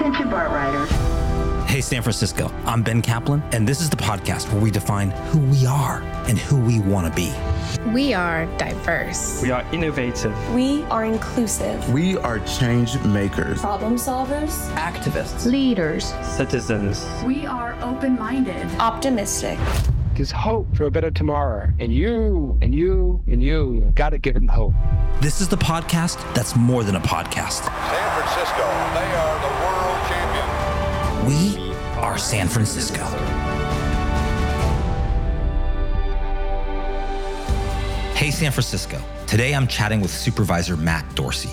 Attention BART riders. Hey, San Francisco, I'm Ben Kaplan, and this is the podcast where we define who we are and who we want to be. We are diverse. We are innovative. We are inclusive. We are change makers. Problem solvers. Activists. Leaders. Citizens. We are open minded. Optimistic. There's hope for a better tomorrow. And you, and you, and you got to give them hope. This is the podcast that's more than a podcast. San Francisco, they are the world champion. We are San Francisco. Hey, San Francisco. Today I'm chatting with Supervisor Matt Dorsey.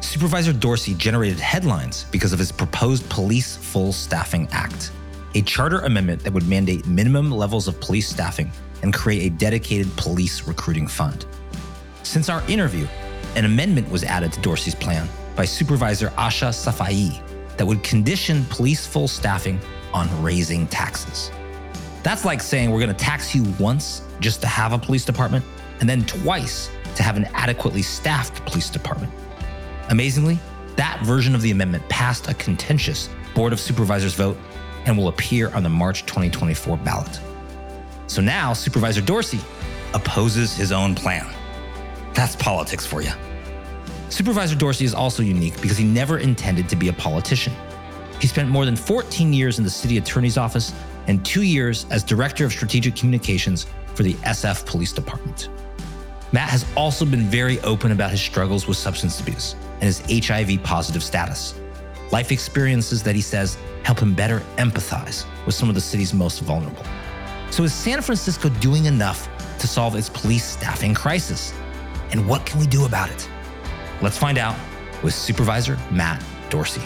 Supervisor Dorsey generated headlines because of his proposed Police Full Staffing Act, a charter amendment that would mandate minimum levels of police staffing and create a dedicated police recruiting fund. Since our interview, an amendment was added to Dorsey's plan by Supervisor Ahsha Safai that would condition police full staffing on raising taxes. That's like saying we're going to tax you once just to have a police department and then twice to have an adequately staffed police department. Amazingly, that version of the amendment passed a contentious Board of Supervisors vote and will appear on the March 2024 ballot. So now Supervisor Dorsey opposes his own plan. That's politics for you. Supervisor Dorsey is also unique because he never intended to be a politician. He spent more than 14 years in the city attorney's office and two years as director of strategic communications for the SF Police Department. Matt has also been very open about his struggles with substance abuse and his HIV positive status. Life experiences that he says help him better empathize with some of the city's most vulnerable. So, is San Francisco doing enough to solve its police staffing crisis? And what can we do about it? Let's find out with Supervisor Matt Dorsey.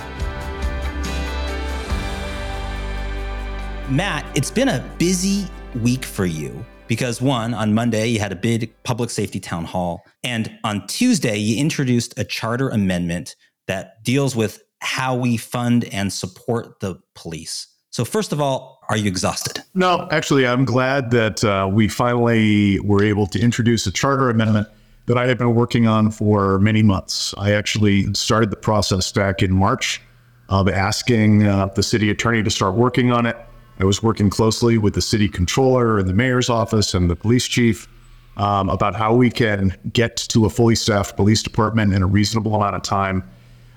Matt, it's been a busy week for you because one, on Monday, you had a big public safety town hall. And on Tuesday, you introduced a charter amendment that deals with how we fund and support the police. So, first of all, are you exhausted? No, actually, I'm glad that uh, we finally were able to introduce a charter amendment that I had been working on for many months. I actually started the process back in March of asking uh, the city attorney to start working on it. I was working closely with the city controller and the mayor's office and the police chief um, about how we can get to a fully staffed police department in a reasonable amount of time.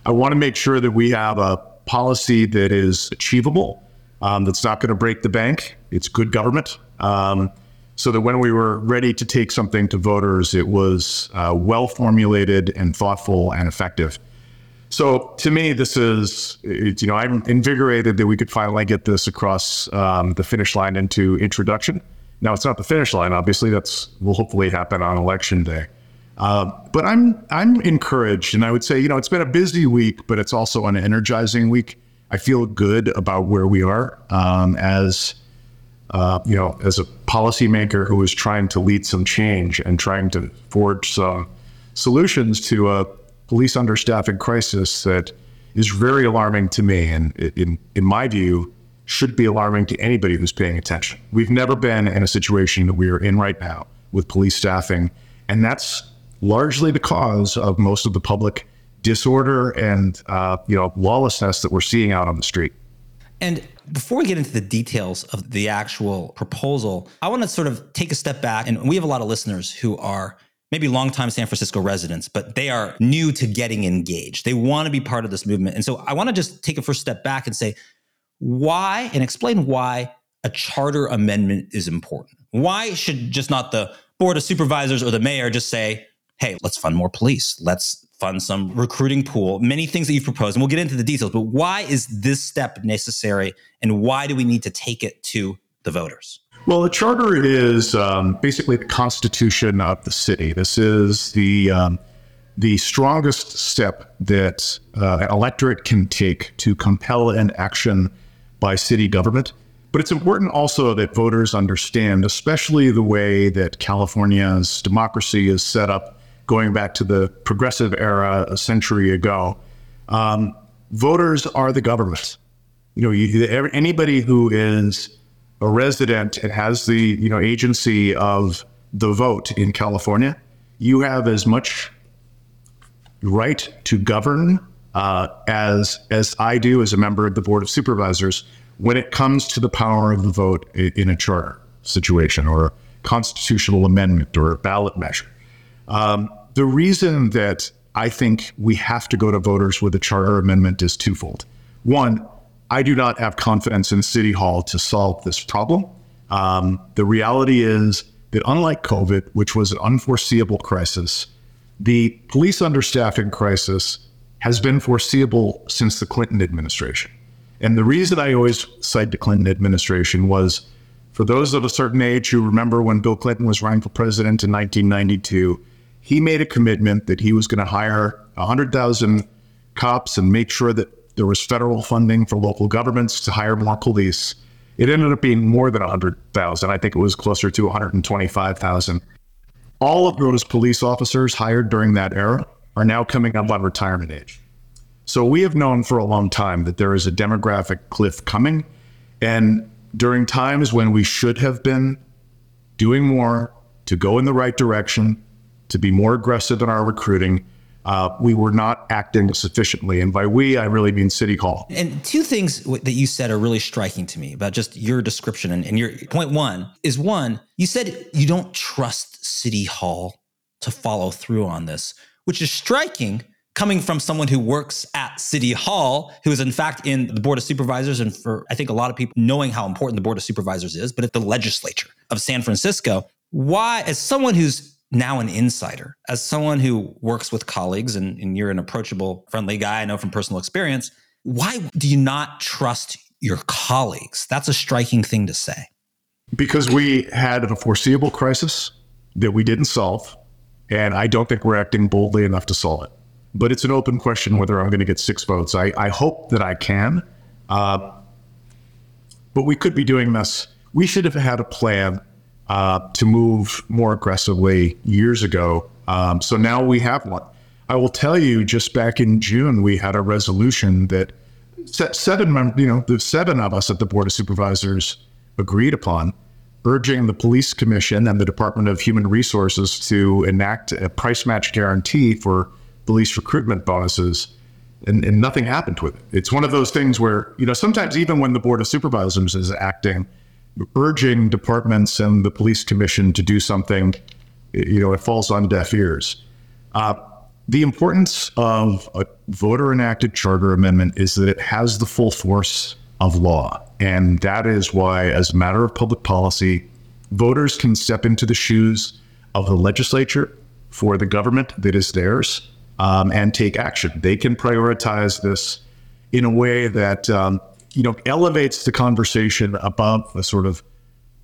I want to make sure that we have a policy that is achievable, um, that's not going to break the bank. It's good government. Um, so that when we were ready to take something to voters, it was uh, well formulated and thoughtful and effective. So to me, this is, you know, I'm invigorated that we could finally get this across um, the finish line into introduction. Now it's not the finish line, obviously. That's will hopefully happen on election day. Uh, but I'm I'm encouraged, and I would say, you know, it's been a busy week, but it's also an energizing week. I feel good about where we are um, as uh, you know, as a policymaker who is trying to lead some change and trying to forge some solutions to a police understaffing crisis that is very alarming to me, and in in my view, should be alarming to anybody who's paying attention. We've never been in a situation that we are in right now with police staffing, and that's largely the cause of most of the public disorder and uh, you know lawlessness that we're seeing out on the street. And before we get into the details of the actual proposal, I want to sort of take a step back. And we have a lot of listeners who are maybe longtime San Francisco residents, but they are new to getting engaged. They want to be part of this movement. And so I want to just take a first step back and say, why and explain why a charter amendment is important. Why should just not the board of supervisors or the mayor just say, hey, let's fund more police. Let's fund some recruiting pool, many things that you've proposed. And we'll get into the details, but why is this step necessary and why do we need to take it to the voters? Well, the charter is um, basically the constitution of the city. This is the um, the strongest step that uh, an electorate can take to compel an action by city government. But it's important also that voters understand, especially the way that California's democracy is set up going back to the progressive era a century ago. Um, voters are the government. You know, you, anybody who is a resident and has the you know agency of the vote in California, you have as much right to govern uh, as as I do as a member of the board of supervisors when it comes to the power of the vote in a charter situation or a constitutional amendment or a ballot measure. Um, the reason that I think we have to go to voters with a charter amendment is twofold. One, I do not have confidence in City Hall to solve this problem. Um, the reality is that unlike COVID, which was an unforeseeable crisis, the police understaffing crisis has been foreseeable since the Clinton administration. And the reason I always cite the Clinton administration was for those of a certain age who remember when Bill Clinton was running for president in 1992, he made a commitment that he was going to hire 100,000 cops and make sure that there was federal funding for local governments to hire more police. It ended up being more than 100,000. I think it was closer to 125,000. All of those police officers hired during that era are now coming up on retirement age. So we have known for a long time that there is a demographic cliff coming. And during times when we should have been doing more to go in the right direction, to be more aggressive in our recruiting, uh, we were not acting sufficiently. And by we, I really mean City Hall. And two things w- that you said are really striking to me about just your description. And, and your point one is one, you said you don't trust City Hall to follow through on this, which is striking coming from someone who works at City Hall, who is in fact in the Board of Supervisors. And for, I think, a lot of people knowing how important the Board of Supervisors is, but at the legislature of San Francisco. Why, as someone who's now an insider, as someone who works with colleagues and, and you're an approachable, friendly guy, I know from personal experience, why do you not trust your colleagues? That's a striking thing to say. Because we had a foreseeable crisis that we didn't solve. And I don't think we're acting boldly enough to solve it. But it's an open question whether I'm going to get six votes. I, I hope that I can. Uh, but we could be doing this. We should have had a plan uh, to move more aggressively years ago. Um, so now we have one. I will tell you, just back in June, we had a resolution that se- seven, you know, the seven of us at the Board of Supervisors agreed upon, urging the Police Commission and the Department of Human Resources to enact a price match guarantee for police recruitment bonuses. And, and nothing happened with it. It's one of those things where, you know, sometimes even when the Board of Supervisors is acting, urging departments and the police commission to do something, you know, it falls on deaf ears. Uh, the importance of a voter enacted charter amendment is that it has the full force of law. And that is why, as a matter of public policy, voters can step into the shoes of the legislature for the government that is theirs um, and take action. They can prioritize this in a way that um, you know elevates the conversation above the sort of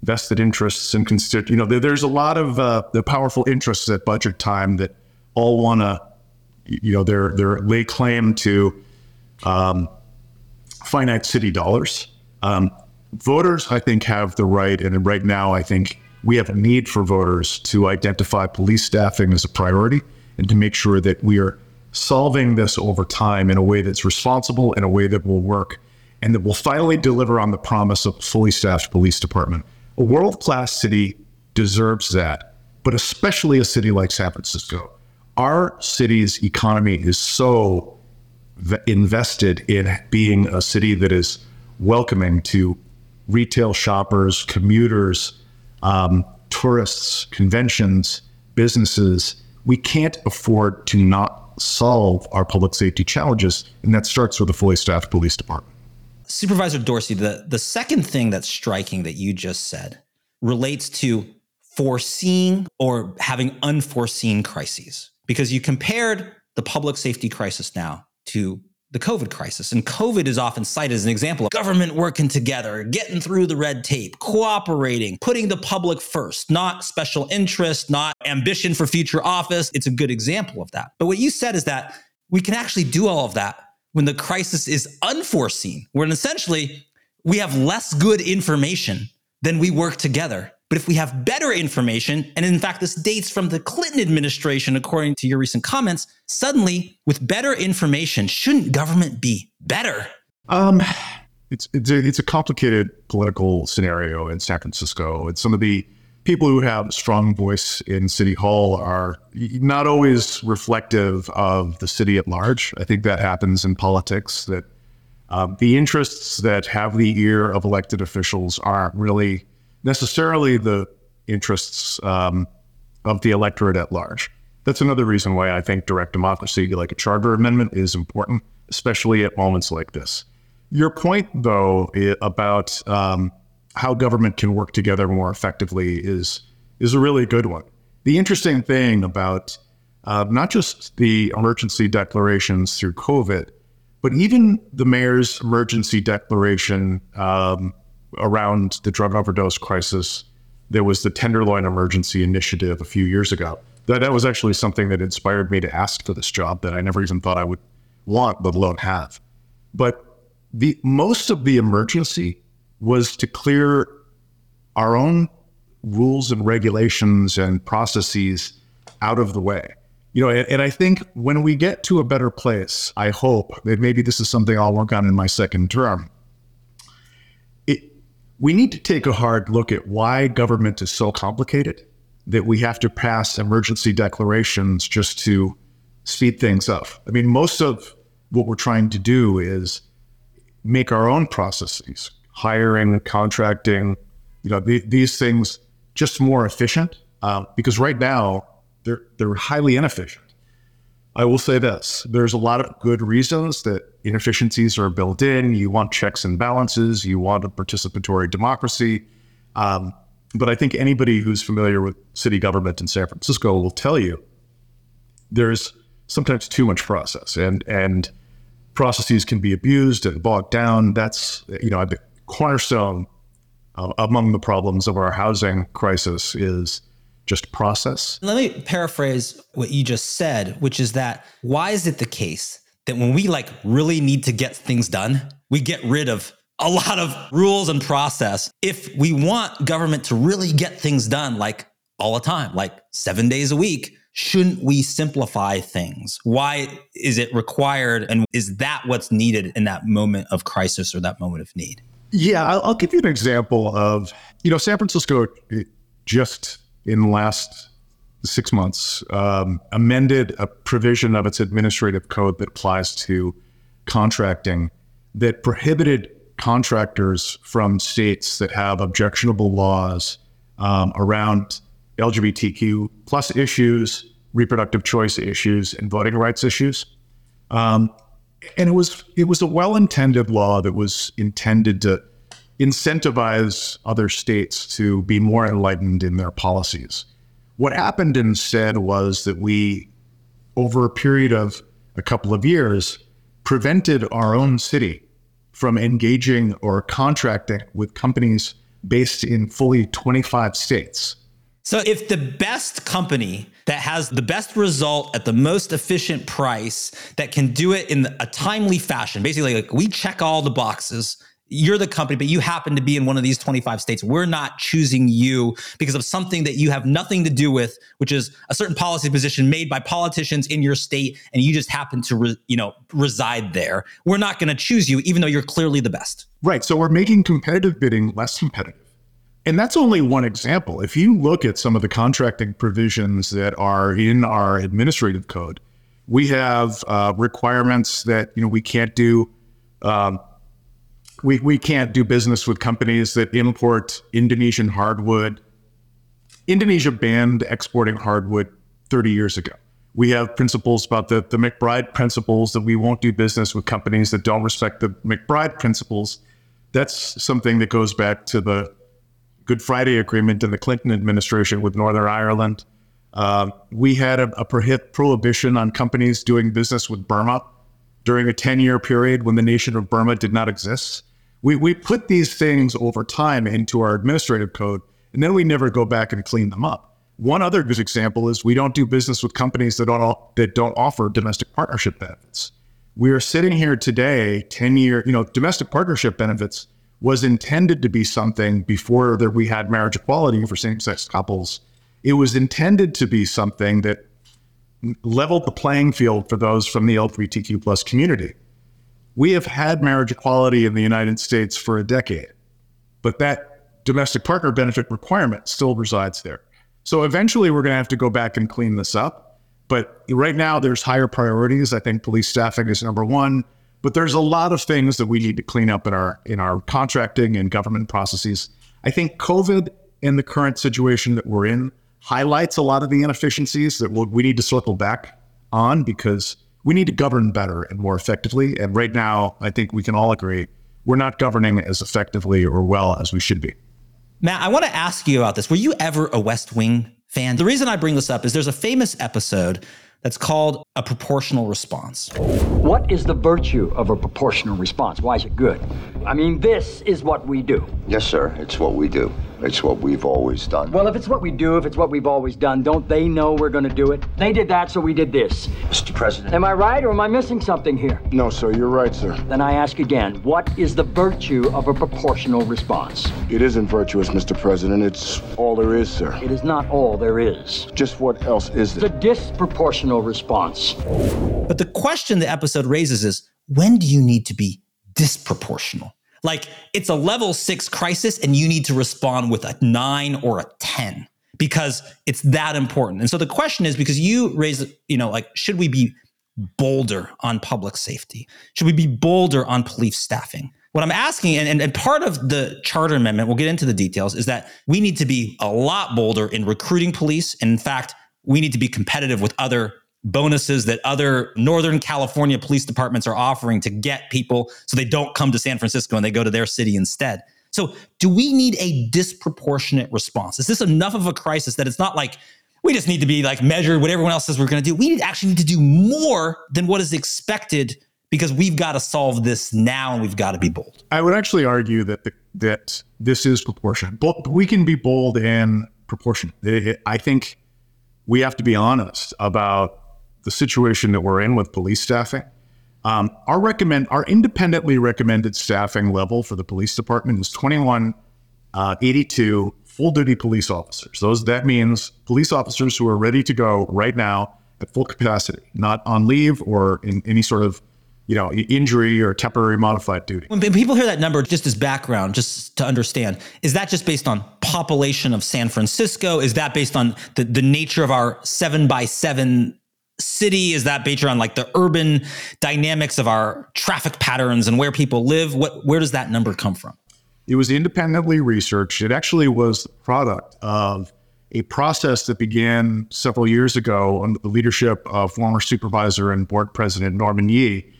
vested interests and constituent. You know, there, there's a lot of uh, the powerful interests at budget time that all want to, you know, they're they're lay claim to um, finite city dollars. Um, voters, I think, have the right, and right now, I think we have a need for voters to identify police staffing as a priority and to make sure that we are solving this over time in a way that's responsible, in a way that will work, and that will finally deliver on the promise of a fully staffed police department. A world class city deserves that, but especially a city like San Francisco. Our city's economy is so invested in being a city that is welcoming to retail shoppers, commuters, um, tourists, conventions, businesses. We can't afford to not solve our public safety challenges, and that starts with a fully staffed police department. Supervisor Dorsey, the, the second thing that's striking that you just said relates to foreseeing or having unforeseen crises, because you compared the public safety crisis now to the COVID crisis. And COVID is often cited as an example of government working together, getting through the red tape, cooperating, putting the public first, not special interest, not ambition for future office. It's a good example of that. But what you said is that we can actually do all of that when the crisis is unforeseen, when essentially we have less good information than we work together. But if we have better information, and in fact, this dates from the Clinton administration, according to your recent comments, suddenly with better information, shouldn't government be better? Um, it's it's a, it's a complicated political scenario in San Francisco. And some of the people who have a strong voice in City Hall are not always reflective of the city at large. I think that happens in politics, that um, the interests that have the ear of elected officials aren't really necessarily the interests um, of the electorate at large. That's another reason why I think direct democracy, like a charter amendment, is important, especially at moments like this. Your point, though, about um, how government can work together more effectively is is a really good one. The interesting thing about uh, not just the emergency declarations through COVID, but even the mayor's emergency declaration um, around the drug overdose crisis, there was the Tenderloin Emergency Initiative a few years ago. That, that was actually something that inspired me to ask for this job that I never even thought I would want, let alone have. But the most of the emergency was to clear our own rules and regulations and processes out of the way. You know, and, and, I think when we get to a better place, I hope that maybe this is something I'll work on in my second term. It, we need to take a hard look at why government is so complicated that we have to pass emergency declarations just to speed things up. I mean, most of what we're trying to do is make our own processes, hiring, contracting, you know, the, these things just more efficient. Uh, because right now they're they're highly inefficient. I will say this: there's a lot of good reasons that inefficiencies are built in. You want checks and balances. You want a participatory democracy. Um, but I think anybody who's familiar with city government in San Francisco will tell you there's sometimes too much process, and and processes can be abused and bogged down. That's you know the cornerstone uh, among the problems of our housing crisis is just process. Let me paraphrase what you just said, which is that why is it the case that when we like really need to get things done, we get rid of a lot of rules and process if we want government to really get things done like all the time, like 7 days a week, shouldn't we simplify things? Why is it required and is that what's needed in that moment of crisis or that moment of need? Yeah, I'll, I'll give you an example of, you know, San Francisco just in the last six months um, amended a provision of its administrative code that applies to contracting that prohibited contractors from states that have objectionable laws um, around LGBTQ plus issues, reproductive choice issues, and voting rights issues. Um, and it was it was a well-intended law that was intended to incentivize other states to be more enlightened in their policies. What happened instead was that we, over a period of a couple of years, prevented our own city from engaging or contracting with companies based in fully 25 states. So, if the best company that has the best result at the most efficient price that can do it in a timely fashion, basically, like we check all the boxes, you're the company, but you happen to be in one of these 25 states. We're not choosing you because of something that you have nothing to do with, which is a certain policy position made by politicians in your state, and you just happen to, re, you know, reside there. We're not going to choose you, even though you're clearly the best. Right. So we're making competitive bidding less competitive. And that's only one example. If you look at some of the contracting provisions that are in our administrative code, we have uh, requirements that you know we can't do um, we, we can't do business with companies that import Indonesian hardwood. Indonesia banned exporting hardwood 30 years ago. We have principles about the, the MacBride principles that we won't do business with companies that don't respect the MacBride principles. That's something that goes back to the Good Friday Agreement in the Clinton administration with Northern Ireland. Uh, we had a, a prohibition on companies doing business with Burma during a 10 year period when the nation of Burma did not exist. We, we put these things over time into our administrative code, and then we never go back and clean them up. One other good example is we don't do business with companies that don't that don't offer domestic partnership benefits. We are sitting here today, 10 year, you know, domestic partnership benefits was intended to be something before that we had marriage equality for same-sex couples. It was intended to be something that leveled the playing field for those from the LGBTQ plus community. We have had marriage equality in the United States for a decade, but that domestic partner benefit requirement still resides there. So eventually we're going to have to go back and clean this up. But right now there's higher priorities. I think police staffing is number one, but there's a lot of things that we need to clean up in our in our contracting and government processes. I think COVID and the current situation that we're in highlights a lot of the inefficiencies that we'll, we need to circle back on because we need to govern better and more effectively. And right now, I think we can all agree we're not governing as effectively or well as we should be. Matt, I want to ask you about this. Were you ever a West Wing fan? The reason I bring this up is there's a famous episode that's called a proportional response. What is the virtue of a proportional response? Why is it good? I mean, this is what we do. Yes, sir. It's what we do. It's what we've always done. Well, if it's what we do, if it's what we've always done, don't they know we're going to do it? They did that, so we did this. Mr. President. Am I right or am I missing something here? No, sir, you're right, sir. Then I ask again what is the virtue of a proportional response? It isn't virtuous, Mr. President. It's all there is, sir. It is not all there is. Just what else is It's The there? disproportional response. But the question the episode raises is when do you need to be disproportional? Like it's a level six crisis and you need to respond with a nine or a 10 because it's that important. And so the question is because you raise, you know, like, should we be bolder on public safety? Should we be bolder on police staffing? What I'm asking, and, and, and part of the charter amendment, we'll get into the details, is that we need to be a lot bolder in recruiting police. And in fact, we need to be competitive with other bonuses that other Northern California police departments are offering to get people so they don't come to San Francisco and they go to their city instead. So, do we need a disproportionate response? Is this enough of a crisis that it's not like we just need to be like measured what everyone else says we're going to do? We actually need to do more than what is expected because we've got to solve this now and we've got to be bold. I would actually argue that the, that this is proportionate. We can be bold and proportionate. I think we have to be honest about the situation that we're in with police staffing. Um, our recommend our independently recommended staffing level for the police department is 21 uh, 82 full duty police officers. Those that means police officers who are ready to go right now at full capacity, not on leave or in any sort of you know injury or temporary modified duty. When people hear that number, just as background, just to understand, is that just based on population of San Francisco? Is that based on the, the nature of our seven by seven city? Is that based on like the urban dynamics of our traffic patterns and where people live? What where does that number come from? It was independently researched. It actually was the product of a process that began several years ago under the leadership of former supervisor and board president Norman Yee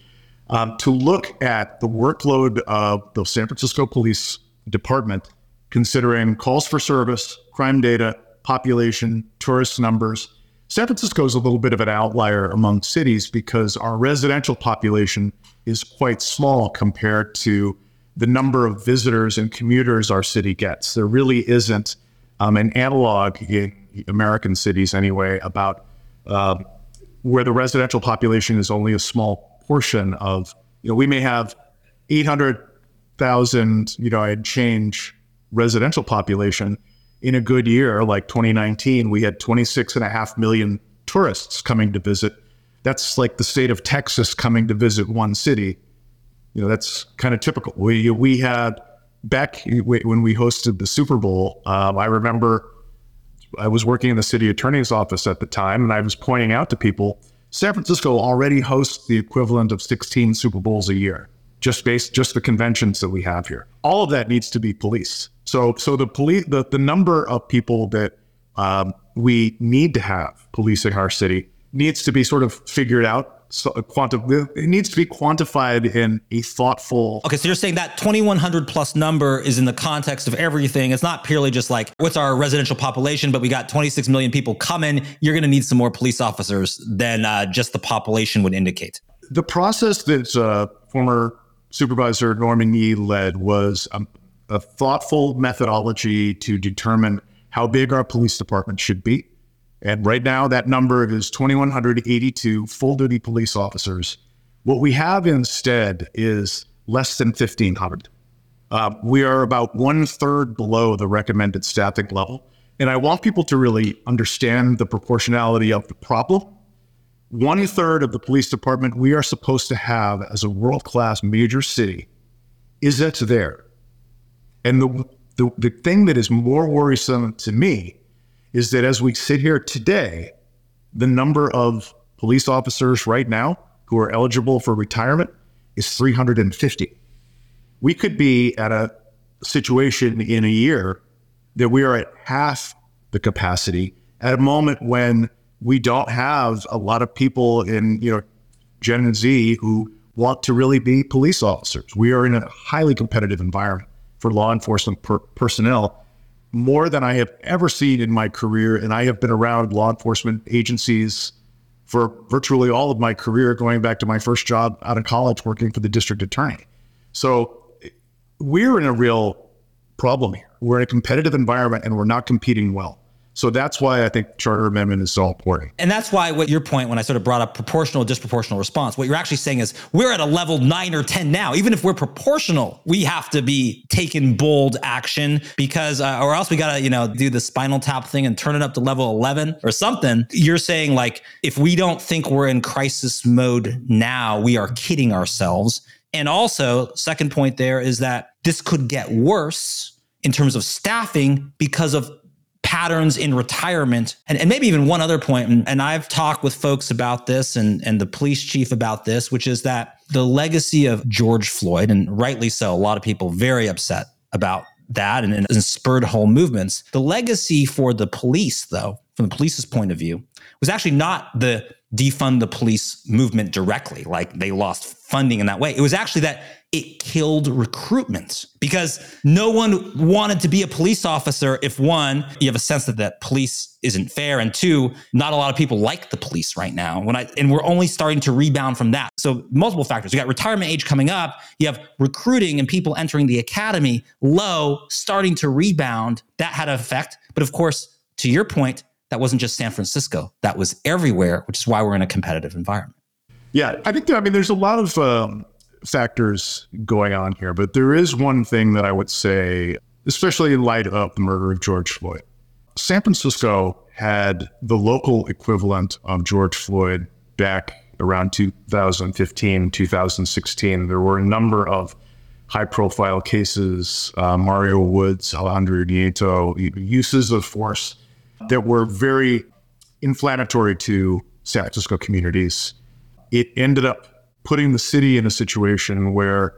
um, to look at the workload of the San Francisco Police Department, considering calls for service, crime data, population, tourist numbers. San Francisco is a little bit of an outlier among cities because our residential population is quite small compared to the number of visitors and commuters our city gets. There really isn't um, an analog in American cities, anyway, about um, where the residential population is only a small portion of. You know, we may have 800,000, you know, and change residential population. In a good year, like 2019, we had 26 and a half million tourists coming to visit. That's like the state of Texas coming to visit one city you know that's kind of typical. We we had back when we hosted the Super Bowl. Um, I remember I was working in the city attorney's office at the time, and I was pointing out to people San Francisco already hosts the equivalent of 16 Super Bowls a year, just based just the conventions that we have here. All of that needs to be policed. So so the police the, the number of people that um, we need to have policing our city needs to be sort of figured out so quantum it needs to be quantified in a thoughtful Okay, so you're saying that 2100 plus number is in the context of everything. It's not purely just like what's our residential population, but we got 26 million people coming. You're going to need some more police officers than uh, just the population would indicate. the process that uh, former supervisor Norman Yee led was um, a thoughtful methodology to determine how big our police department should be. And right now, that number is 2,182 full duty police officers. What we have instead is less than 1,500. Uh, we are about one third below the recommended staffing level. And I want people to really understand the proportionality of the problem. One third of the police department we are supposed to have as a world class major city is it there. And the, The, the thing that is more worrisome to me is that as we sit here today, the number of police officers right now who are eligible for retirement is 350. We could be at a situation in a year that we are at half the capacity at a moment when we don't have a lot of people in, you know, Gen Z who want to really be police officers. We are in a highly competitive environment for law enforcement per- personnel, more than I have ever seen in my career. And I have been around law enforcement agencies for virtually all of my career, going back to my first job out of college working for the district attorney. So we're in a real problem here. We're in a competitive environment and we're not competing well. So that's why I think charter amendment is so important. And that's why what your point when I sort of brought up proportional disproportional response, what you're actually saying is we're at a level 9 or 10 now. Even if we're proportional, we have to be taking bold action because uh, or else we got to, you know, do the spinal tap thing and turn it up to level 11 or something. You're saying like if we don't think we're in crisis mode now, we are kidding ourselves. And also, second point there is that this could get worse in terms of staffing because of patterns in retirement. And, and maybe even one other point, and, and I've talked with folks about this and, and the police chief about this, which is that the legacy of George Floyd, and rightly so, a lot of people very upset about that and, and spurred whole movements. The legacy for the police, though, from the police's point of view, was actually not the defund the police movement directly, like they lost funding in that way. It was actually that it killed recruitment because no one wanted to be a police officer if one, you have a sense that that police isn't fair, and two, not a lot of people like the police right now. When I and we're only starting to rebound from that. So multiple factors. You got retirement age coming up, you have recruiting and people entering the academy low, starting to rebound. That had an effect. But of course, to your point, that wasn't just San Francisco. That was everywhere, which is why we're in a competitive environment. Yeah, I think, I mean, there's a lot of um, factors going on here, but there is one thing that I would say, especially in light of the murder of George Floyd. San Francisco had the local equivalent of George Floyd back around 2015, 2016. There were a number of high profile cases, uh, Mario Woods, Alejandro Nieto, uses of force that were very inflammatory to San Francisco communities. It ended up putting the city in a situation where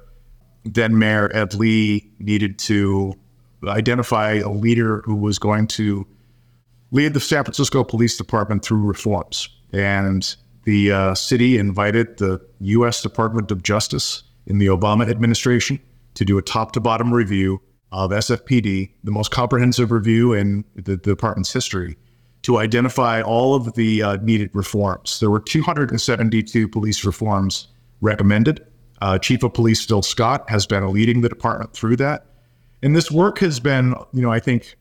then Mayor Ed Lee needed to identify a leader who was going to lead the San Francisco Police Department through reforms. And the uh, city invited the U.S. Department of Justice in the Obama administration to do a top to bottom review of SFPD, the most comprehensive review in the, the department's history, to identify all of the uh, needed reforms. There were 272 police reforms recommended. Uh, Chief of Police Bill Scott has been leading the department through that. And this work has been, you know, I think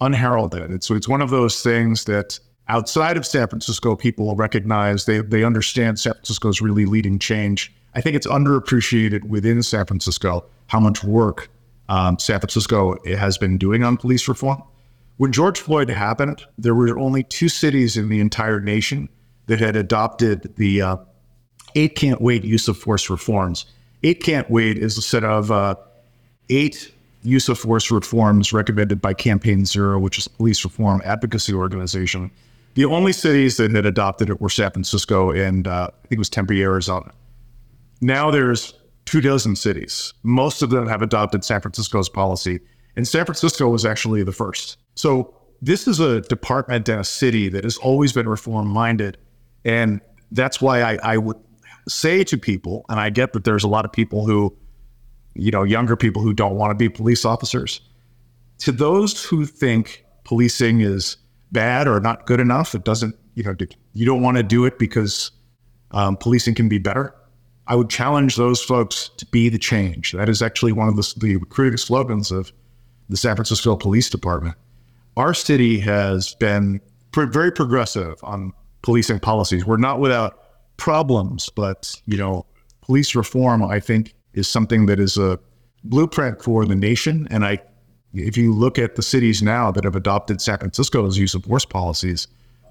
unheralded. It's, it's one of those things that outside of San Francisco, people recognize, they, they understand San Francisco is really leading change. I think it's underappreciated within San Francisco how much work um, San Francisco has been doing on police reform. When George Floyd happened, there were only two cities in the entire nation that had adopted the uh, eight can't wait use of force reforms. Eight can't wait is a set of uh, eight use of force reforms recommended by Campaign Zero, which is a police reform advocacy organization. The only cities that had adopted it were San Francisco and uh, I think it was Tempe, Arizona. Now there's two dozen cities. Most of them have adopted San Francisco's policy, and San Francisco was actually the first. So this is a department and a city that has always been reform minded, and that's why I, I would say to people, and I get that there's a lot of people who, you know, younger people who don't want to be police officers. To those who think policing is bad or not good enough, it doesn't, you know, you don't want to do it because um, policing can be better. I would challenge those folks to be the change. That is actually one of the, the recruiting slogans of the San Francisco Police Department. Our city has been very progressive on policing policies. We're not without problems, but you know, police reform, I think, is something that is a blueprint for the nation. And I, if you look at the cities now that have adopted San Francisco's use of force policies,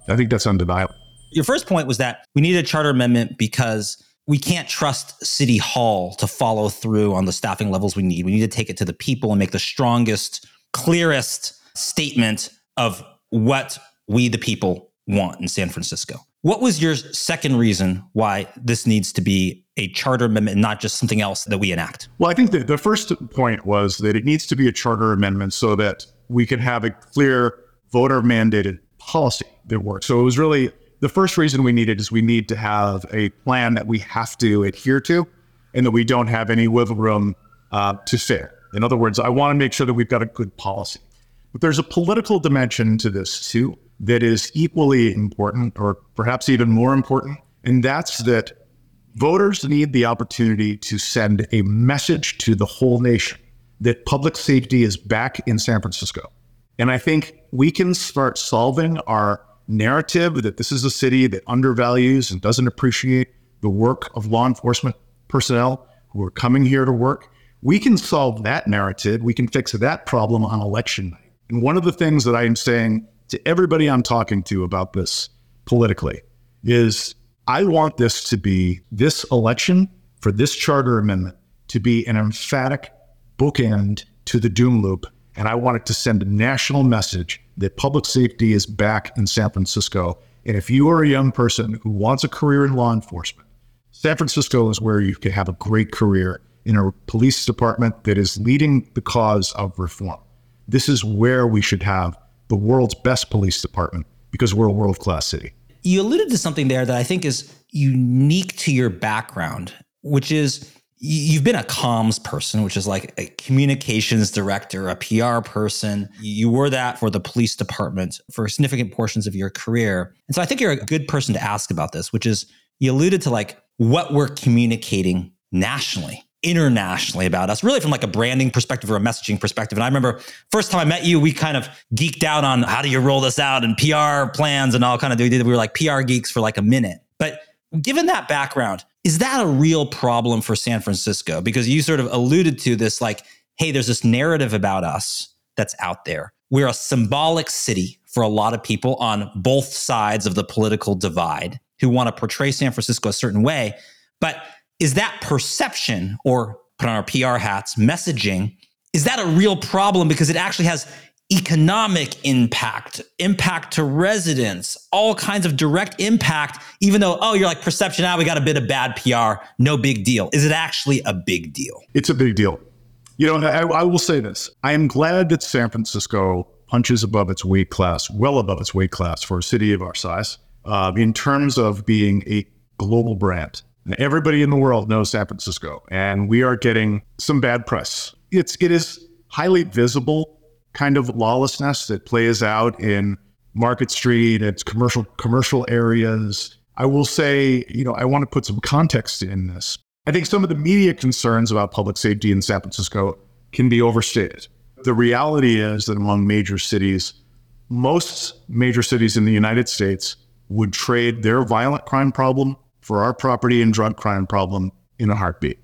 I think that's undeniable. Your first point was that we need a charter amendment because we can't trust City Hall to follow through on the staffing levels we need. We need to take it to the people and make the strongest, clearest statement of what we, the people, want in San Francisco. What was your second reason why this needs to be a charter amendment, not just something else that we enact? Well, I think that the first point was that it needs to be a charter amendment so that we can have a clear voter mandated policy that works. So it was really the first reason we need it is we need to have a plan that we have to adhere to and that we don't have any wiggle room uh, to fail. In other words, I want to make sure that we've got a good policy. But there's a political dimension to this too that is equally important, or perhaps even more important. And that's that voters need the opportunity to send a message to the whole nation that public safety is back in San Francisco. And I think we can start solving our narrative that this is a city that undervalues and doesn't appreciate the work of law enforcement personnel who are coming here to work. We can solve that narrative. We can fix that problem on election night. And one of the things that I am saying to everybody I'm talking to about this politically is I want this to be this election for this charter amendment to be an emphatic bookend to the doom loop. And I want it to send a national message that public safety is back in San Francisco. And if you are a young person who wants a career in law enforcement, San Francisco is where you can have a great career in a police department that is leading the cause of reform. This is where we should have the world's best police department because we're a world class city. You alluded to something there that I think is unique to your background, which is you've been a comms person, which is like a communications director, a PR person. You were that for the police department for significant portions of your career. And so I think you're a good person to ask about this, which is you alluded to like what we're communicating nationally internationally about us, really from like a branding perspective or a messaging perspective. And I remember first time I met you, we kind of geeked out on how do you roll this out and PR plans and all kind of we did. We were like PR geeks for like a minute. But given that background, is that a real problem for San Francisco? Because you sort of alluded to this, like, hey, there's this narrative about us that's out there. We're a symbolic city for a lot of people on both sides of the political divide who want to portray San Francisco a certain way. But is that perception or put on our PR hats messaging? Is that a real problem because it actually has economic impact, impact to residents, all kinds of direct impact, even though, oh, you're like perception, now ah, we got a bit of bad PR, no big deal. Is it actually a big deal? It's a big deal. You know, I, I will say this I am glad that San Francisco punches above its weight class, well above its weight class for a city of our size, uh, in terms of being a global brand. Everybody in the world knows San Francisco, and we are getting some bad press. It's it is highly visible kind of lawlessness that plays out in Market Street, its commercial commercial areas. I will say, you know, I want to put some context in this. I think some of the media concerns about public safety in San Francisco can be overstated. The reality is that among major cities, most major cities in the United States would trade their violent crime problem for our property and drug crime problem in a heartbeat.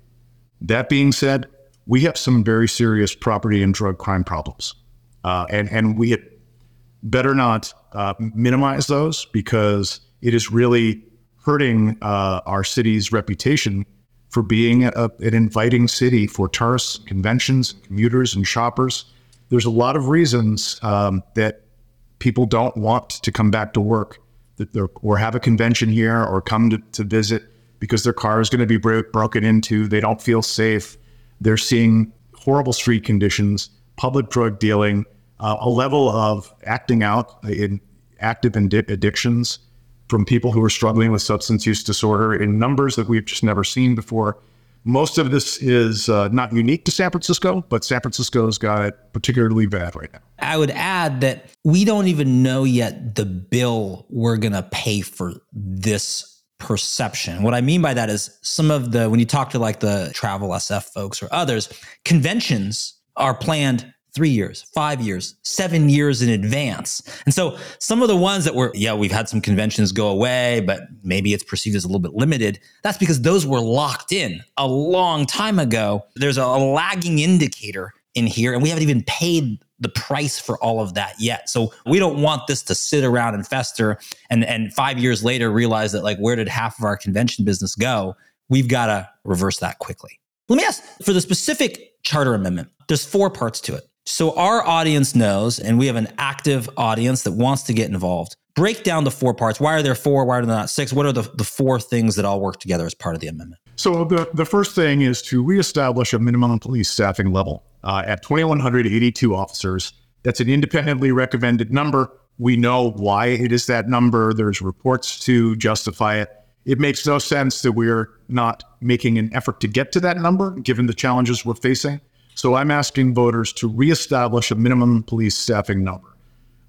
That being said, we have some very serious property and drug crime problems. Uh, and, and we had better not uh, minimize those because it is really hurting uh, our city's reputation for being a, an inviting city for tourists, conventions, commuters, and shoppers. There's a lot of reasons um, that people don't want to come back to work or have a convention here or come to, to visit because their car is going to be bro- broken into. They don't feel safe. They're seeing horrible street conditions, public drug dealing, uh, a level of acting out in active addictions from people who are struggling with substance use disorder in numbers that we've just never seen before. Most of this is uh, not unique to San Francisco, but San Francisco's got it particularly bad right now. I would add that we don't even know yet the bill we're going to pay for this perception. What I mean by that is some of the, when you talk to like the travel SF folks or others, conventions are planned three years, five years, seven years in advance. And so some of the ones that were, yeah, we've had some conventions go away, but maybe it's perceived as a little bit limited. That's because those were locked in a long time ago. There's a lagging indicator in here, and we haven't even paid the price for all of that yet. So we don't want this to sit around and fester and, and five years later realize that like, where did half of our convention business go? we've got to reverse that quickly. Let me ask for the specific charter amendment, there's four parts to it. So our audience knows, and we have an active audience that wants to get involved. Break down the four parts. Why are there four? Why are there not six? What are the, the four things that all work together as part of the amendment? So the, the first thing is to reestablish a minimum police staffing level uh, at 2,182 officers. That's an independently recommended number. We know why it is that number. There's reports to justify it. It makes no sense that we're not making an effort to get to that number, given the challenges we're facing. So I'm asking voters to reestablish a minimum police staffing number.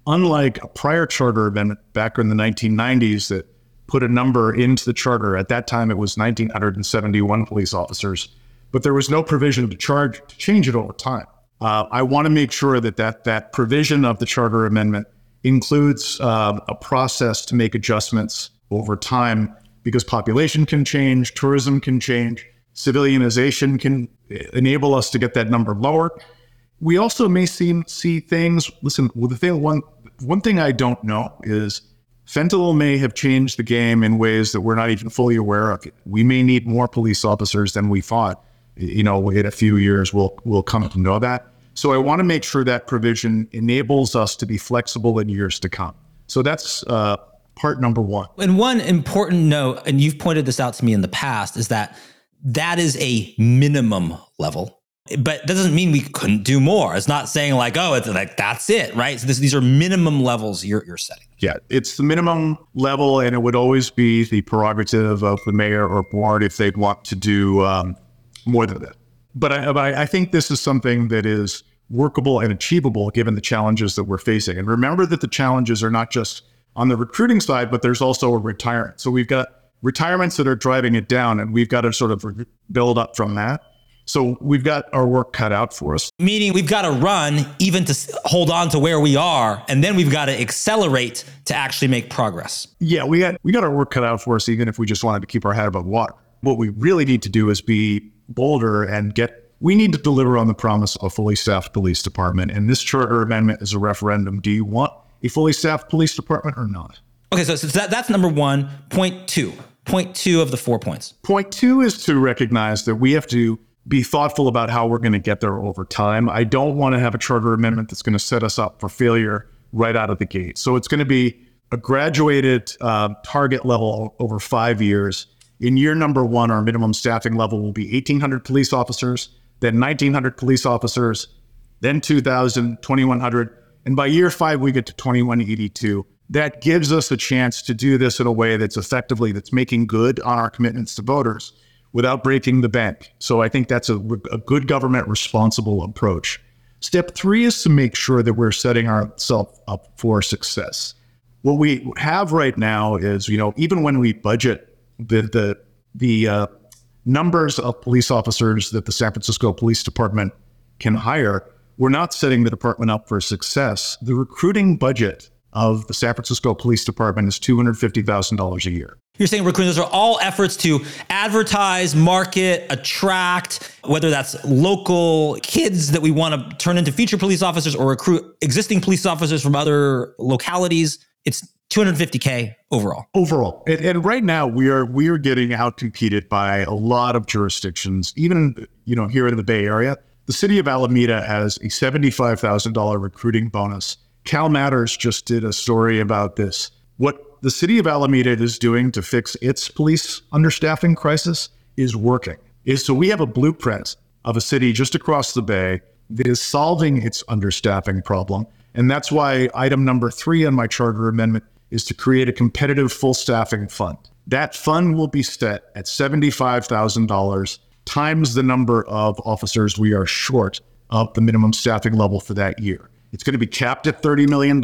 Unlike a prior charter amendment back in the 1990s that put a number into the charter, at that time it was 1,971 police officers, but there was no provision to charge to change it over time. Uh, I want to make sure that, that that provision of the charter amendment includes uh, a process to make adjustments over time because population can change, tourism can change, civilianization can enable us to get that number lower. We also may see, see things. Listen, well, the thing one one thing I don't know is fentanyl may have changed the game in ways that we're not even fully aware of. We may need more police officers than we thought. You know, in a few years, we'll we'll come to know that. So I want to make sure that provision enables us to be flexible in years to come. So that's uh, part number one. And one important note, and you've pointed this out to me in the past, is that that is a minimum level. But that doesn't mean we couldn't do more. It's not saying like, oh, it's like that's it, right? So this, these are minimum levels you're, you're setting. Yeah, it's the minimum level, and it would always be the prerogative of the mayor or board if they'd want to do um, more than that. But I, I think this is something that is workable and achievable given the challenges that we're facing. And remember that the challenges are not just on the recruiting side, but there's also a retirement. So we've got retirements that are driving it down, and we've got to sort of build up from that. So we've got our work cut out for us. Meaning we've got to run even to hold on to where we are, and then we've got to accelerate to actually make progress. Yeah, we got we got our work cut out for us, even if we just wanted to keep our head above water. What we really need to do is be bolder and get. We need to deliver on the promise of a fully staffed police department, and this charter amendment is a referendum. Do you want a fully staffed police department or not? Okay, so, so that, that's number one. Point two. Point two of the four points. Point two is to recognize that we have to be thoughtful about how we're going to get there over time. I don't want to have a charter amendment that's going to set us up for failure right out of the gate. So it's going to be a graduated uh, target level over five years. In year number one, our minimum staffing level will be 1,800 police officers, then 1,900 police officers, then 2,000, 2,100. And by year five, we get to 2,182. That gives us a chance to do this in a way that's effectively, that's making good on our commitments to voters without breaking the bank. So I think that's a, a good government responsible approach. Step three is to make sure that we're setting ourselves up for success. What we have right now is, you know, even when we budget the the the uh, numbers of police officers that the San Francisco Police Department can hire, we're not setting the department up for success. The recruiting budget of the San Francisco Police Department is $250,000 a year. You're saying recruiting, those are all efforts to advertise, market, attract, whether that's local kids that we want to turn into future police officers or recruit existing police officers from other localities. It's 250K overall. Overall. And, and right now we are we are getting outcompeted by a lot of jurisdictions, even you know, here in the Bay Area. The city of Alameda has a $75,000 recruiting bonus. Cal Matters just did a story about this. What the city of Alameda is doing to fix its police understaffing crisis is working. Is so we have a blueprint of a city just across the bay that is solving its understaffing problem. And that's why item number three on my charter amendment is to create a competitive full staffing fund. That fund will be set at $75,000 times the number of officers we are short of the minimum staffing level for that year. It's going to be capped at $30 million,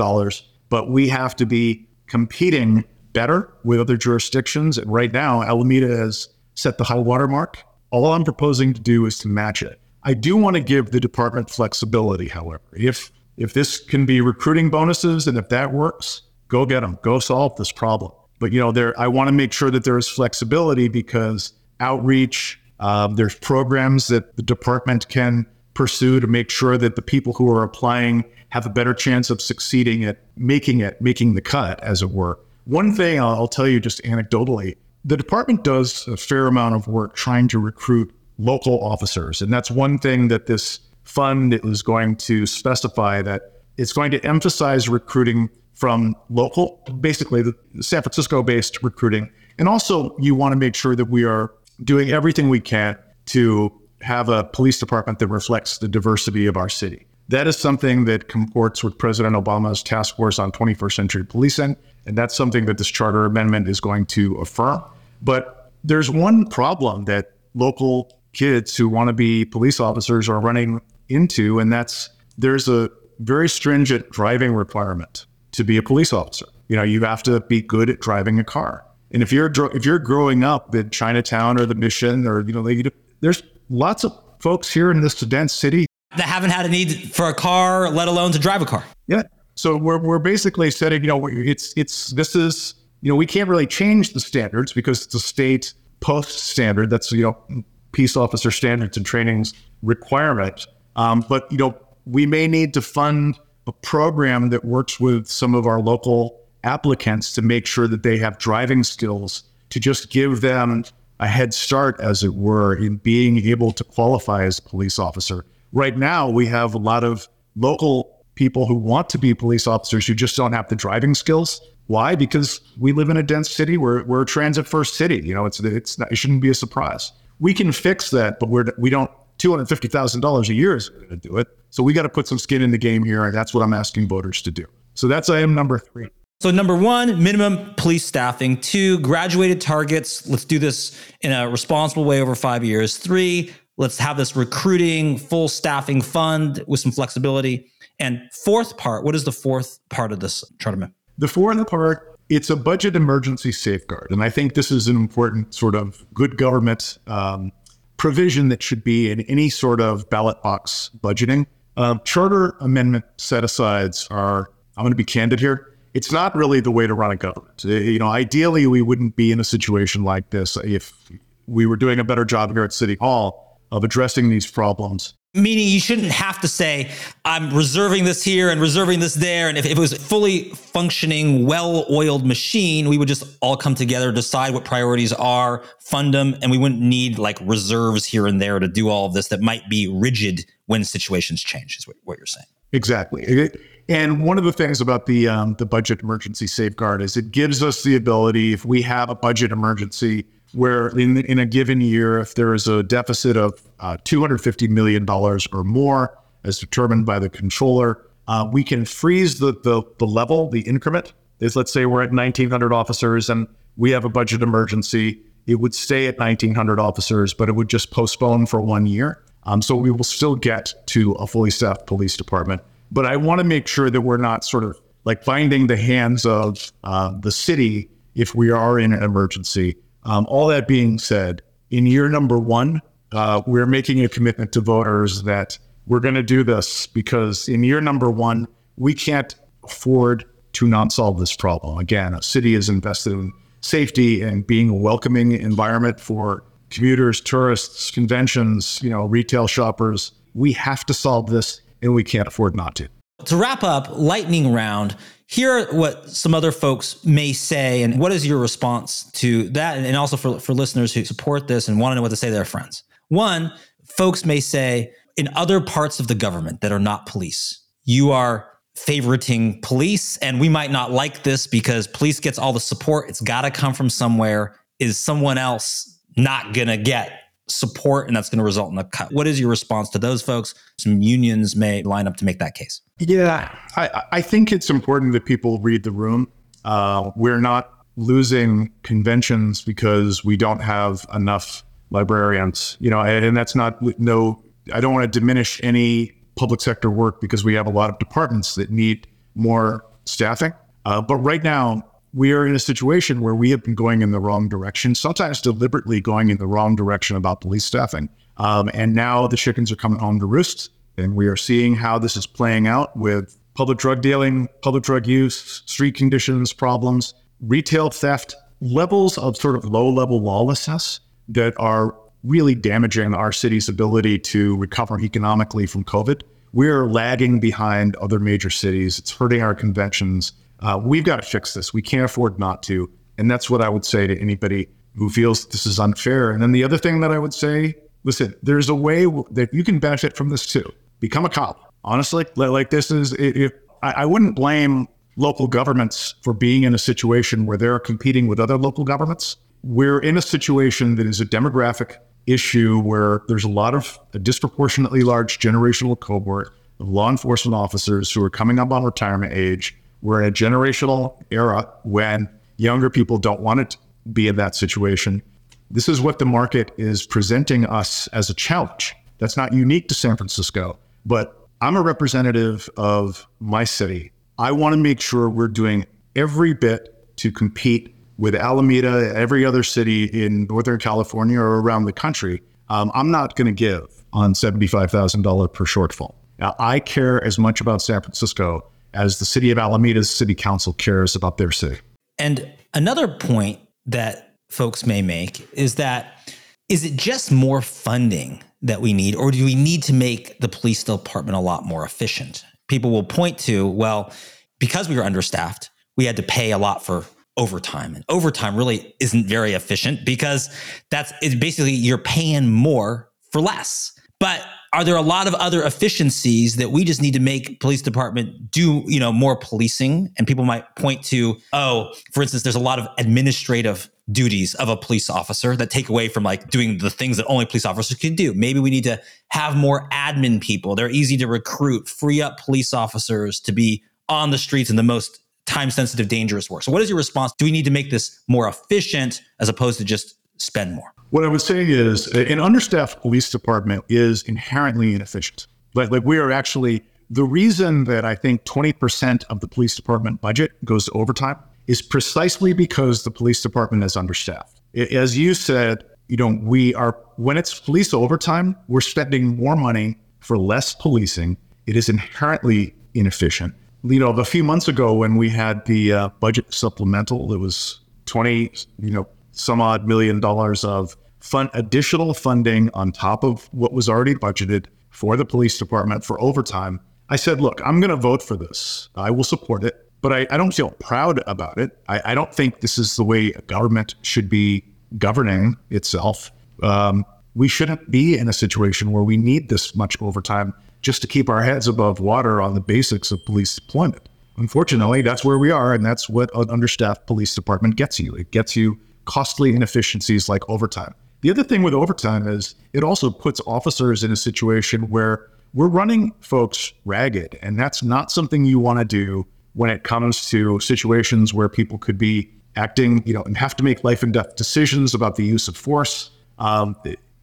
but we have to be competing better with other jurisdictions. And right now, Alameda has set the high water mark. All I'm proposing to do is to match it. I do want to give the department flexibility, however. If if this can be recruiting bonuses and if that works, go get them. Go solve this problem. But you know, there I want to make sure that there is flexibility because outreach, um, there's programs that the department can pursue to make sure that the people who are applying have a better chance of succeeding at making it, making the cut, as it were. One thing I'll tell you just anecdotally the department does a fair amount of work trying to recruit local officers. And that's one thing that this fund is going to specify that it's going to emphasize recruiting from local, basically the San Francisco based recruiting. And also, you want to make sure that we are doing everything we can to have a police department that reflects the diversity of our city. That is something that comports with President Obama's task force on 21st century policing. And that's something that this charter amendment is going to affirm. But there's one problem that local kids who want to be police officers are running into, and that's there's a very stringent driving requirement to be a police officer. You know, you have to be good at driving a car. And if you're if you're growing up in Chinatown or the Mission or you know, there's lots of folks here in this dense city that haven't had a need for a car, let alone to drive a car. Yeah. So we're we're basically setting, you know, it's it's this is you know we can't really change the standards because it's a state POST standard. That's you know peace officer standards and trainings requirement. Um, but you know we may need to fund a program that works with some of our local applicants to make sure that they have driving skills to just give them a head start, as it were, in being able to qualify as a police officer. Right now, we have a lot of local people who want to be police officers who just don't have the driving skills. Why? Because we live in a dense city. We're, we're a transit first city. You know, it's it's not, it shouldn't be a surprise. We can fix that, but we're we don't. Two hundred fifty thousand dollars a year is going to do it. So we got to put some skin in the game here, and that's what I'm asking voters to do. So that's item number three. So, number one, minimum police staffing. Two, graduated targets. Let's do this in a responsible way over five years. Three, let's have this recruiting, full staffing fund with some flexibility. And fourth part, what is the fourth part of this charter? Amendment? The fourth part, it's a budget emergency safeguard. And I think this is an important sort of good government um, provision that should be in any sort of ballot box budgeting. Um, charter amendment set asides are, I'm going to be candid here, it's not really the way to run a government. Uh, you know, ideally, we wouldn't be in a situation like this if we were doing a better job here at City Hall of addressing these problems. Meaning, you shouldn't have to say, I'm reserving this here and reserving this there. And if, if it was a fully functioning, well oiled machine, we would just all come together, decide what priorities are, fund them, and we wouldn't need like reserves here and there to do all of this that might be rigid when situations change, is what, what you're saying. Exactly. It, and one of the things about the um, the budget emergency safeguard is it gives us the ability, if we have a budget emergency, where in in a given year, if there is a deficit of uh, two hundred fifty million dollars or more, as determined by the controller, uh, we can freeze the, the the level, the increment. Is let's say we're at nineteen hundred officers and we have a budget emergency. It would stay at nineteen hundred officers, but it would just postpone for one year. Um, so we will still get to a fully staffed police department. But I want to make sure that we're not sort of like binding the hands of uh, the city if we are in an emergency. Um, all that being said, in year number one, uh, we're making a commitment to voters that we're going to do this because in year number one, we can't afford to not solve this problem. Again, a city is invested in safety and being a welcoming environment for commuters, tourists, conventions, you know, retail shoppers. We have to solve this and we can't afford not to. To wrap up, lightning round, hear what some other folks may say, and what is your response to that? And also for, for listeners who support this and want to know what to say to their friends. One, folks may say, in other parts of the government that are not police, you are favoriting police, and we might not like this because police gets all the support. It's got to come from somewhere. Is someone else not going to get support and that's going to result in a cut. What is your response to those folks? Some unions may line up to make that case. Yeah, I, I think it's important that people read the room. Uh, we're not losing conventions because we don't have enough librarians, you know, and, and that's not no, I don't want to diminish any public sector work because we have a lot of departments that need more staffing. Uh, but right now, we are in a situation where we have been going in the wrong direction, sometimes deliberately going in the wrong direction about police staffing. Um, and now the chickens are coming home to roost. And we are seeing how this is playing out with public drug dealing, public drug use, street conditions problems, retail theft, levels of sort of low level lawlessness that are really damaging our city's ability to recover economically from COVID. We're lagging behind other major cities. It's hurting our conventions. Uh, we've got to fix this. We can't afford not to. And that's what I would say to anybody who feels this is unfair. And then the other thing that I would say, listen, there's a way that you can benefit from this too. Become a cop. Honestly, like this is, I wouldn't blame local governments for being in a situation where they're competing with other local governments. We're in a situation that is a demographic issue where there's a lot of a disproportionately large generational cohort of law enforcement officers who are coming up on retirement age. We're in a generational era when younger people don't want to be in that situation. This is what the market is presenting us as a challenge. That's not unique to San Francisco, but I'm a representative of my city. I want to make sure we're doing every bit to compete with Alameda, every other city in Northern California or around the country. Um, I'm not going to give on $75,000 per shortfall. Now, I care as much about San Francisco as the city of Alameda's city council cares about their city. And another point that folks may make is that is it just more funding that we need, or do we need to make the police department a lot more efficient? People will point to, well, because we were understaffed, we had to pay a lot for overtime. And overtime really isn't very efficient because that's it's basically you're paying more for less. But are there a lot of other efficiencies that we just need to make police department do you know more policing? And people might point to oh for instance there's a lot of administrative duties of a police officer that take away from like doing the things that only police officers can do. Maybe we need to have more admin people. They're easy to recruit free up police officers to be on the streets in the most time sensitive dangerous work. So what is your response? Do we need to make this more efficient as opposed to just spend more what I would say is an understaffed police department is inherently inefficient. Like, like we are actually the reason that I think 20% of the police department budget goes to overtime is precisely because the police department is understaffed. As you said, you know, we are when it's police overtime, we're spending more money for less policing. It is inherently inefficient. You know, a few months ago when we had the uh, budget supplemental, it was 20, you know, some odd million dollars of fund additional funding on top of what was already budgeted for the police department for overtime. I said, look, I'm going to vote for this. I will support it, but I, I don't feel proud about it. I, I, don't think this is the way a government should be governing itself. Um, we shouldn't be in a situation where we need this much overtime just to keep our heads above water on the basics of police deployment. Unfortunately, that's where we are, and that's what an understaffed police department gets you. It gets you costly inefficiencies like overtime. The other thing with overtime is it also puts officers in a situation where we're running folks ragged, and that's not something you want to do when it comes to situations where people could be acting, you know, and have to make life and death decisions about the use of force. Um,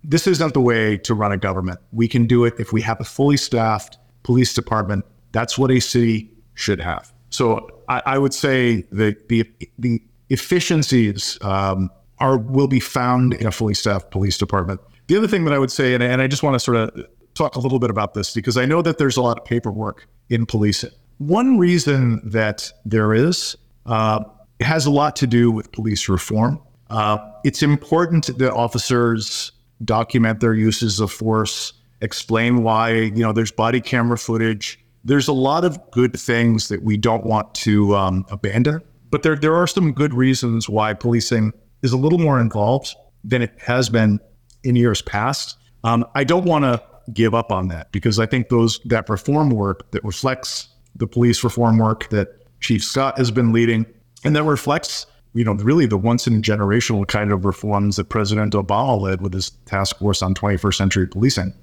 this isn't the way to run a government. We can do it if we have a fully staffed police department. That's what a city should have. So I, I would say that the the efficiencies um, are will be found in a fully staffed police department. The other thing that I would say, and, and I just want to sort of talk a little bit about this because I know that there's a lot of paperwork in policing. One reason that there is uh, has a lot to do with police reform. Uh, it's important that officers document their uses of force, explain why you know there's body camera footage. There's a lot of good things that we don't want to um, abandon but there, there are some good reasons why policing is a little more involved than it has been in years past. Um, I don't want to give up on that because I think those that reform work that reflects the police reform work that Chief Scott has been leading and that reflects, you know, really the once in a generational kind of reforms that President Obama led with his task force on 21st century policing.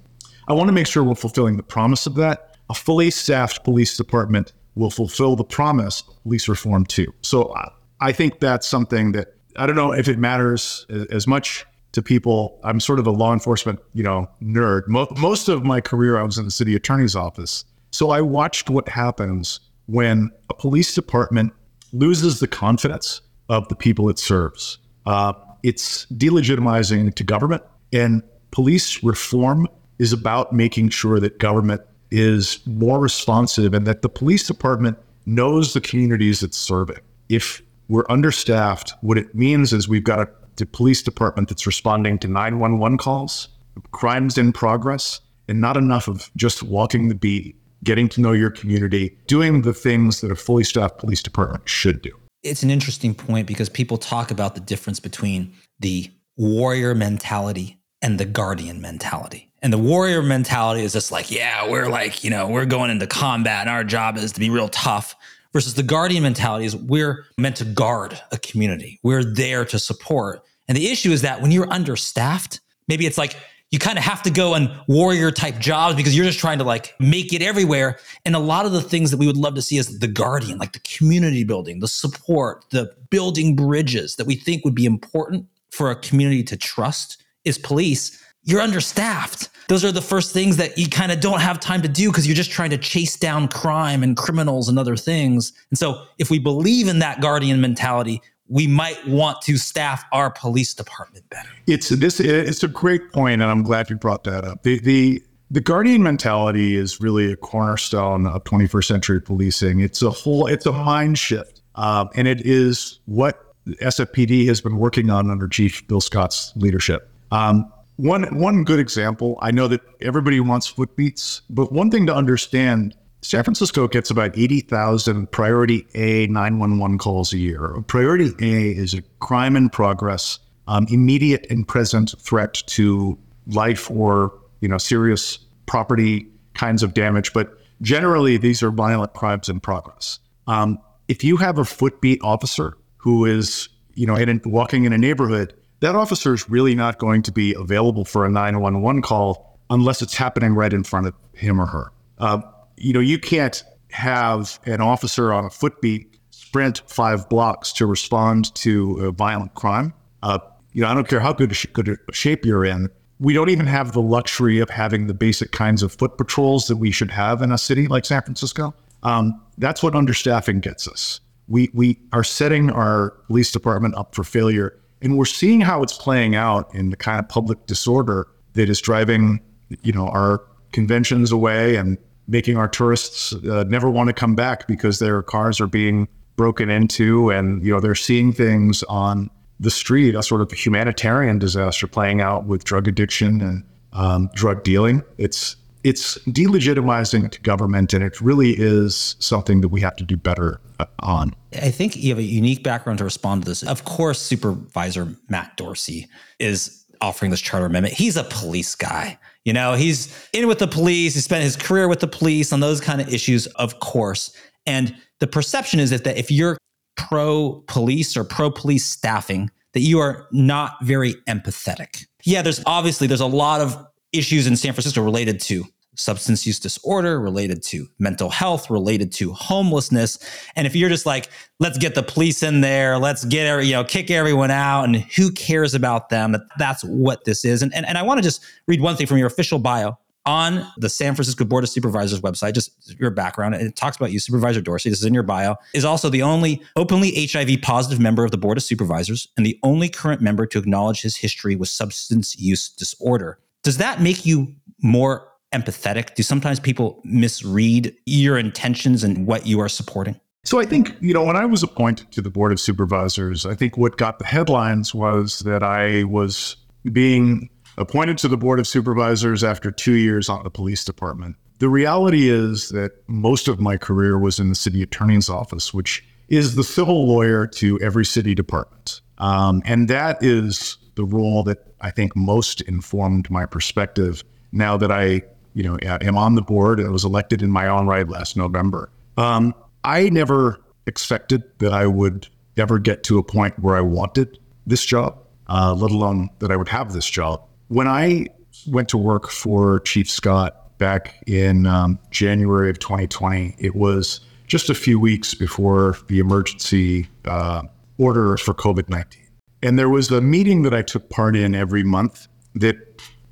I want to make sure we're fulfilling the promise of that. A fully staffed police department will fulfill the promise of reform too. So I think that's something that I don't know if it matters as much to people. I'm sort of a law enforcement, you know, nerd. Most of my career, I was in the city attorney's office. So I watched what happens when a police department loses the confidence of the people it serves. Uh, it's delegitimizing to government, and police reform is about making sure that government is more responsive and that the police department knows the communities it's serving. If we're understaffed, what it means is we've got a, police department that's responding to 911 calls, crimes in progress, and not enough of just walking the beat, getting to know your community, doing the things that a fully staffed police department should do. it's an interesting point because people talk about the difference between the warrior mentality and the guardian mentality. And the warrior mentality is just like, yeah, we're like, you know, we're going into combat and our job is to be real tough. Versus the guardian mentality is we're meant to guard a community. We're there to support. And the issue is that when you're understaffed, maybe it's like you kind of have to go on warrior type jobs because you're just trying to like make it everywhere. And a lot of the things that we would love to see is the guardian, like the community building, the support, the building bridges that we think would be important for a community to trust is police. You're understaffed. Those are the first things that you kind of don't have time to do because you're just trying to chase down crime and criminals and other things. And so, if we believe in that guardian mentality, we might want to staff our police department better. It's this. It's a great point, and I'm glad you brought that up. The the the guardian mentality is really a cornerstone of 21st century policing. It's a whole. It's a mind shift, um, and it is what SFPD has been working on under Chief Bill Scott's leadership. Um, one one good example. I know that everybody wants footbeats, but one thing to understand San Francisco gets about 80,000 priority A 911 calls a year. Priority A is a crime in progress, um, immediate and present threat to life or you know serious property kinds of damage. But generally, these are violent crimes in progress. Um, if you have a footbeat officer who is you know in, walking in a neighborhood, that officer is really not going to be available for a 911 call unless it's happening right in front of him or her. Uh, you know, you can't have an officer on a footbeat sprint five blocks to respond to a violent crime. Uh, you know, I don't care how good, good shape you're in. We don't even have the luxury of having the basic kinds of foot patrols that we should have in a city like San Francisco. Um, that's what understaffing gets us. We we are setting our police department up for failure, and we're seeing how it's playing out in the kind of public disorder that is driving, you know, our conventions away and making our tourists uh, never want to come back because their cars are being broken into and you know they're seeing things on the street a sort of humanitarian disaster playing out with drug addiction and um, drug dealing. It's it's delegitimizing to government and it really is something that we have to do better uh, on i think you have a unique background to respond to this of course supervisor matt dorsey is offering this charter amendment he's a police guy you know, he's in with the police. He spent his career with the police on those kind of issues, of course. And the perception is that, that if you're pro police or pro police staffing, that you are not very empathetic. Yeah, there's obviously there's a lot of issues in San Francisco related to substance use disorder, related to mental health, related to homelessness. And if you're just like, let's get the police in there, let's get, you know, kick everyone out and who cares about them, that's what this is. And, and, and I want to just read one thing from your official bio on the San Francisco Board of Supervisors website, just your background, and it talks about you, Supervisor Dorsey, this is in your bio, is also the only openly HIV positive member of the Board of Supervisors and the only current member to acknowledge his history with substance use disorder. Does that make you more empathetic? Do sometimes people misread your intentions and what you are supporting? So I think, you know, when I was appointed to the Board of Supervisors, I think what got the headlines was that I was being appointed to the Board of Supervisors after two years on the police department. The reality is that most of my career was in the city attorney's office, which is the civil lawyer to every city department. Um, and that is the role that I think most informed my perspective now that I you know, am on the board and was elected in my own right last November. Um, I never expected that I would ever get to a point where I wanted this job, uh, let alone that I would have this job. When I went to work for Chief Scott back in um, January of 2020, it was just a few weeks before the emergency uh, order for COVID 19. And there was a meeting that I took part in every month that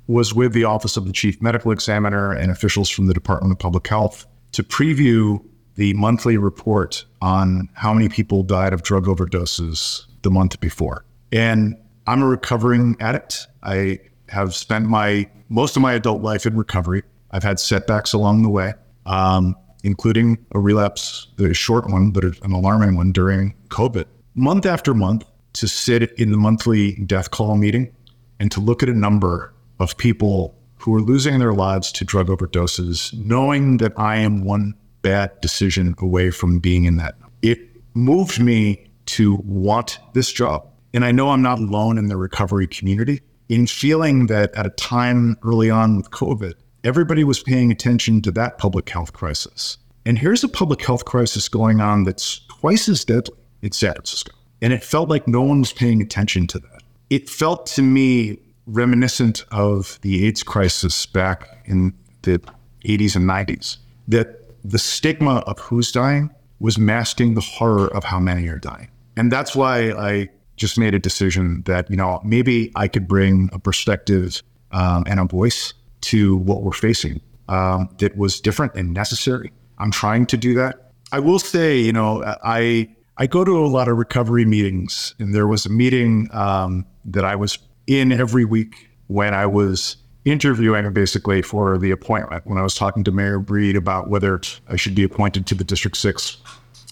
was with the Office of the Chief Medical Examiner and officials from the Department of Public Health to preview the monthly report on how many people died of drug overdoses the month before. And I'm a recovering addict. I have spent my most of my adult life in recovery. I've had setbacks along the way, um, including a relapse, a short one, but an alarming one during COVID. Month after month, to sit in the monthly death call meeting and to look at a number of people who are losing their lives to drug overdoses, knowing that I am one bad decision away from being in that. It moved me to want this job. And I know I'm not alone in the recovery community in feeling that at a time early on with COVID, everybody was paying attention to that public health crisis. And here's a public health crisis going on that's twice as deadly in San Francisco. And it felt like no one was paying attention to that. It felt to me reminiscent of the AIDS crisis back in the 80s and 90s, that the stigma of who's dying was masking the horror of how many are dying. And that's why I just made a decision that, you know, maybe I could bring a perspective um, and a voice to what we're facing um, that was different and necessary. I'm trying to do that. I will say, you know, I I go to a lot of recovery meetings, and there was a meeting um, that I was in every week when I was interviewing basically for the appointment when I was talking to Mayor Breed about whether I should be appointed to the District 6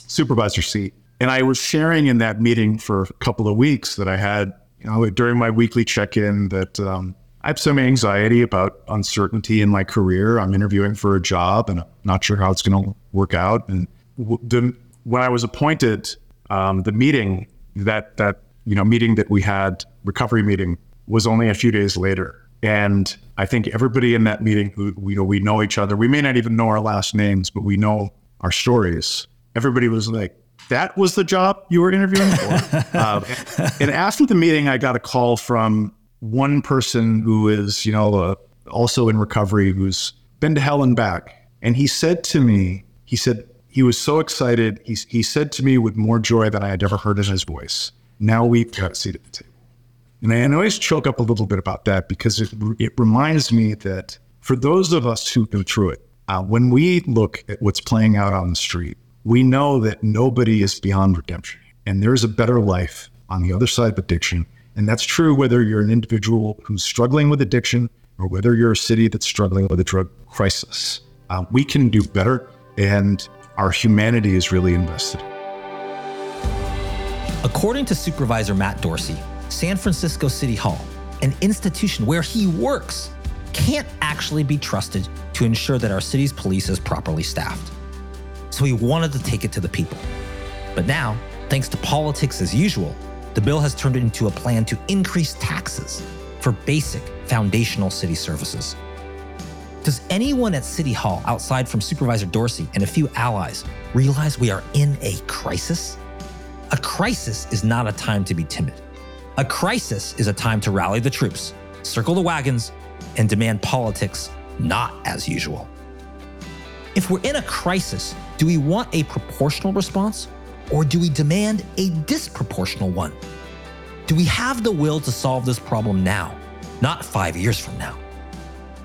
supervisor seat. And I was sharing in that meeting for a couple of weeks that I had, you know, during my weekly check in that um, I have some anxiety about uncertainty in my career. I'm interviewing for a job and I'm not sure how it's going to work out. And the, when I was appointed, um, the meeting that, that, you know, meeting that we had, recovery meeting, was only a few days later. And I think everybody in that meeting who you know we know each other, we may not even know our last names, but we know our stories. Everybody was like, "That was the job you were interviewing for." uh, and after the meeting, I got a call from one person who is you know uh, also in recovery, who's been to hell and back, and he said to me, he said he was so excited. He he said to me with more joy than I had ever heard in his voice. Now we've got a seat at the table. And I always choke up a little bit about that because it, it reminds me that for those of us who go through it, uh, when we look at what's playing out on the street, we know that nobody is beyond redemption. And there's a better life on the other side of addiction. And that's true whether you're an individual who's struggling with addiction or whether you're a city that's struggling with a drug crisis. Uh, we can do better, and our humanity is really invested. According to Supervisor Matt Dorsey, San Francisco City Hall, an institution where he works, can't actually be trusted to ensure that our city's police is properly staffed. So he wanted to take it to the people. But now, thanks to politics as usual, the bill has turned into a plan to increase taxes for basic foundational city services. Does anyone at City Hall, outside from Supervisor Dorsey and a few allies, realize we are in a crisis? A crisis is not a time to be timid. A crisis is a time to rally the troops, circle the wagons, and demand politics not as usual. If we're in a crisis, do we want a proportional response or do we demand a disproportional one? Do we have the will to solve this problem now, not five years from now?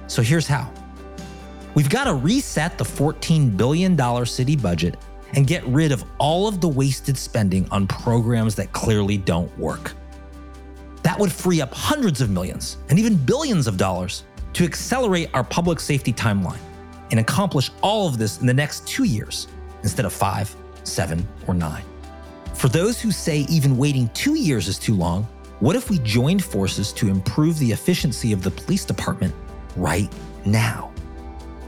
So here's how. We've got to reset the $14 billion city budget and get rid of all of the wasted spending on programs that clearly don't work. That would free up hundreds of millions and even billions of dollars to accelerate our public safety timeline and accomplish all of this in the next two years instead of five, seven, or nine. For those who say even waiting two years is too long, what if we joined forces to improve the efficiency of the police department right now?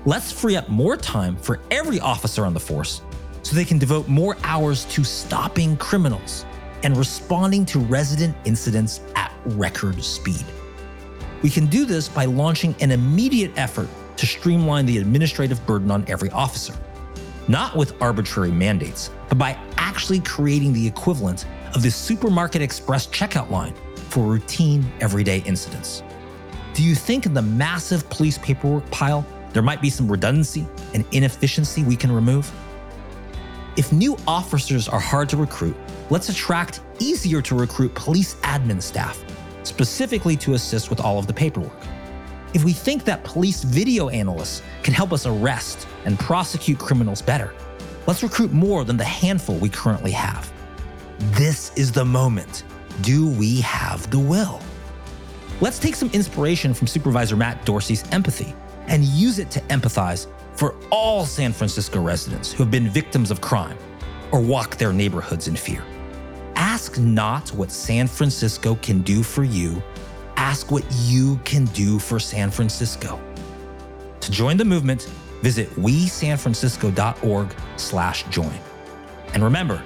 Let's free up more time for every officer on the force so they can devote more hours to stopping criminals and responding to resident incidents at record speed. We can do this by launching an immediate effort to streamline the administrative burden on every officer, not with arbitrary mandates, but by actually creating the equivalent of the supermarket express checkout line for routine everyday incidents. Do you think in the massive police paperwork pile there might be some redundancy and inefficiency we can remove? If new officers are hard to recruit, let's attract easier to recruit police admin staff, specifically to assist with all of the paperwork. If we think that police video analysts can help us arrest and prosecute criminals better, let's recruit more than the handful we currently have. This is the moment. Do we have the will? Let's take some inspiration from Supervisor Matt Dorsey's empathy and use it to empathize for all San Francisco residents who have been victims of crime or walk their neighborhoods in fear. Ask not what San Francisco can do for you, ask what you can do for San Francisco. To join the movement, visit wesanfrancisco.org slash join. And remember,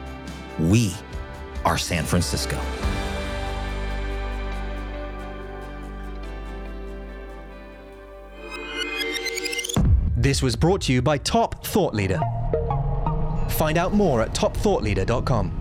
we are San Francisco. This was brought to you by Top Thought Leader. Find out more at topthoughtleader.com.